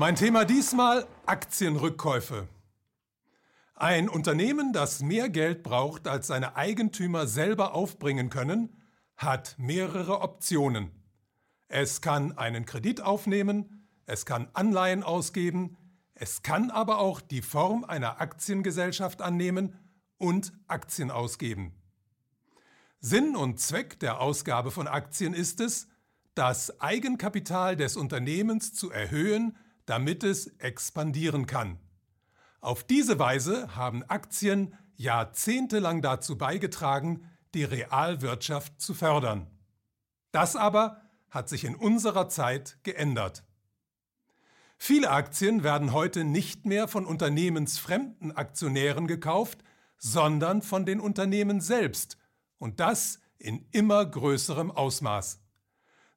Mein Thema diesmal Aktienrückkäufe. Ein Unternehmen, das mehr Geld braucht, als seine Eigentümer selber aufbringen können, hat mehrere Optionen. Es kann einen Kredit aufnehmen, es kann Anleihen ausgeben, es kann aber auch die Form einer Aktiengesellschaft annehmen und Aktien ausgeben. Sinn und Zweck der Ausgabe von Aktien ist es, das Eigenkapital des Unternehmens zu erhöhen, damit es expandieren kann. Auf diese Weise haben Aktien jahrzehntelang dazu beigetragen, die Realwirtschaft zu fördern. Das aber hat sich in unserer Zeit geändert. Viele Aktien werden heute nicht mehr von unternehmensfremden Aktionären gekauft, sondern von den Unternehmen selbst, und das in immer größerem Ausmaß.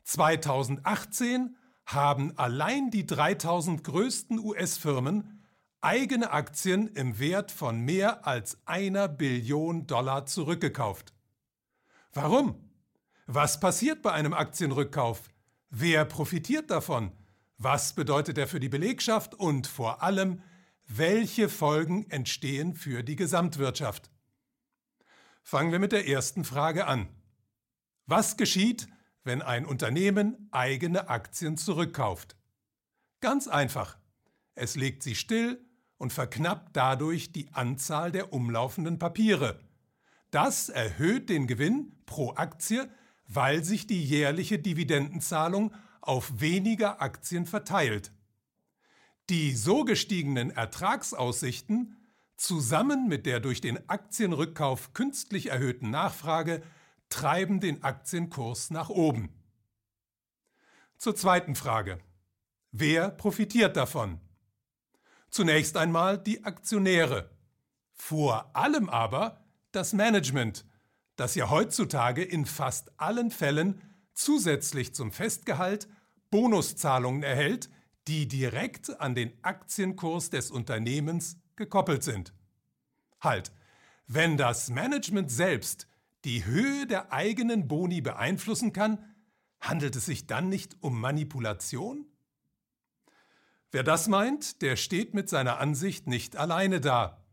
2018 haben allein die 3000 größten US-Firmen eigene Aktien im Wert von mehr als einer Billion Dollar zurückgekauft. Warum? Was passiert bei einem Aktienrückkauf? Wer profitiert davon? Was bedeutet er für die Belegschaft? Und vor allem, welche Folgen entstehen für die Gesamtwirtschaft? Fangen wir mit der ersten Frage an. Was geschieht, wenn ein Unternehmen eigene Aktien zurückkauft? Ganz einfach. Es legt sie still und verknappt dadurch die Anzahl der umlaufenden Papiere. Das erhöht den Gewinn pro Aktie, weil sich die jährliche Dividendenzahlung auf weniger Aktien verteilt. Die so gestiegenen Ertragsaussichten zusammen mit der durch den Aktienrückkauf künstlich erhöhten Nachfrage treiben den Aktienkurs nach oben. Zur zweiten Frage. Wer profitiert davon? Zunächst einmal die Aktionäre. Vor allem aber das Management, das ja heutzutage in fast allen Fällen zusätzlich zum Festgehalt Bonuszahlungen erhält, die direkt an den Aktienkurs des Unternehmens gekoppelt sind. Halt, wenn das Management selbst die Höhe der eigenen Boni beeinflussen kann, handelt es sich dann nicht um Manipulation? Wer das meint, der steht mit seiner Ansicht nicht alleine da.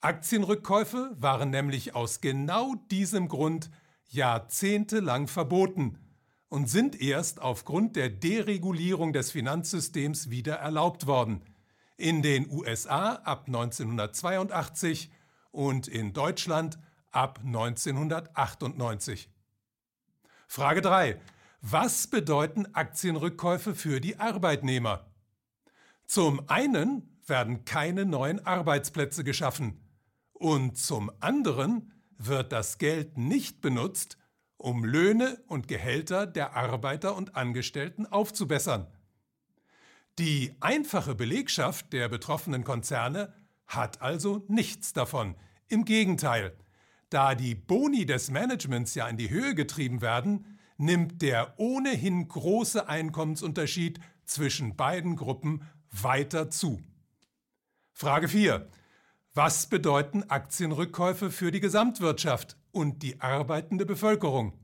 Aktienrückkäufe waren nämlich aus genau diesem Grund jahrzehntelang verboten und sind erst aufgrund der Deregulierung des Finanzsystems wieder erlaubt worden. In den USA ab 1982 und in Deutschland ab 1998. Frage 3. Was bedeuten Aktienrückkäufe für die Arbeitnehmer? Zum einen werden keine neuen Arbeitsplätze geschaffen und zum anderen wird das Geld nicht benutzt, um Löhne und Gehälter der Arbeiter und Angestellten aufzubessern. Die einfache Belegschaft der betroffenen Konzerne hat also nichts davon. Im Gegenteil, da die Boni des Managements ja in die Höhe getrieben werden, nimmt der ohnehin große Einkommensunterschied zwischen beiden Gruppen weiter zu. Frage 4. Was bedeuten Aktienrückkäufe für die Gesamtwirtschaft und die arbeitende Bevölkerung?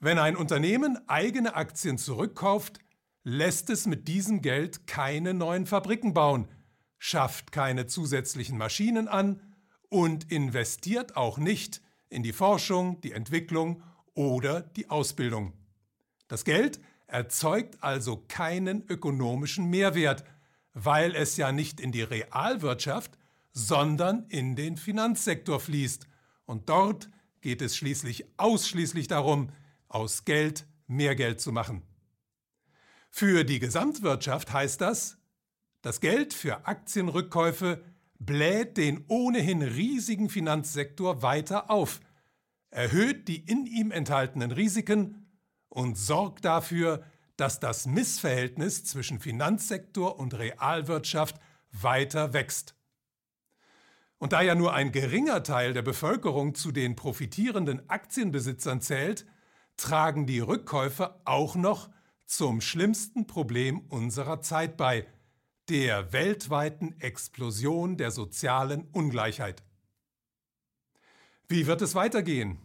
Wenn ein Unternehmen eigene Aktien zurückkauft, lässt es mit diesem Geld keine neuen Fabriken bauen, schafft keine zusätzlichen Maschinen an und investiert auch nicht in die Forschung, die Entwicklung oder die Ausbildung. Das Geld erzeugt also keinen ökonomischen Mehrwert, weil es ja nicht in die Realwirtschaft, sondern in den Finanzsektor fließt. Und dort geht es schließlich ausschließlich darum, aus Geld mehr Geld zu machen. Für die Gesamtwirtschaft heißt das, das Geld für Aktienrückkäufe bläht den ohnehin riesigen Finanzsektor weiter auf, erhöht die in ihm enthaltenen Risiken und sorgt dafür, dass das Missverhältnis zwischen Finanzsektor und Realwirtschaft weiter wächst. Und da ja nur ein geringer Teil der Bevölkerung zu den profitierenden Aktienbesitzern zählt, tragen die Rückkäufe auch noch zum schlimmsten Problem unserer Zeit bei, der weltweiten Explosion der sozialen Ungleichheit. Wie wird es weitergehen?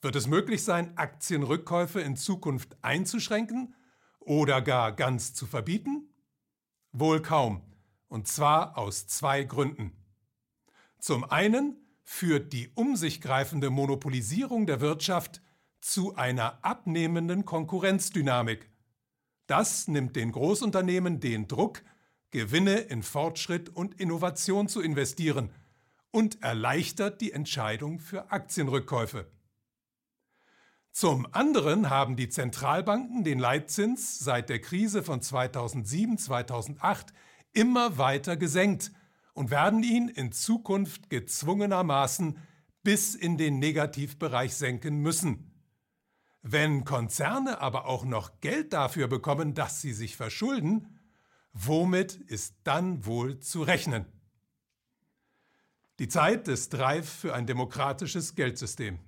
Wird es möglich sein, Aktienrückkäufe in Zukunft einzuschränken oder gar ganz zu verbieten? Wohl kaum, und zwar aus zwei Gründen. Zum einen führt die um sich greifende Monopolisierung der Wirtschaft zu einer abnehmenden Konkurrenzdynamik. Das nimmt den Großunternehmen den Druck, Gewinne in Fortschritt und Innovation zu investieren und erleichtert die Entscheidung für Aktienrückkäufe. Zum anderen haben die Zentralbanken den Leitzins seit der Krise von 2007-2008 immer weiter gesenkt und werden ihn in Zukunft gezwungenermaßen bis in den Negativbereich senken müssen. Wenn Konzerne aber auch noch Geld dafür bekommen, dass sie sich verschulden, womit ist dann wohl zu rechnen? Die Zeit ist reif für ein demokratisches Geldsystem.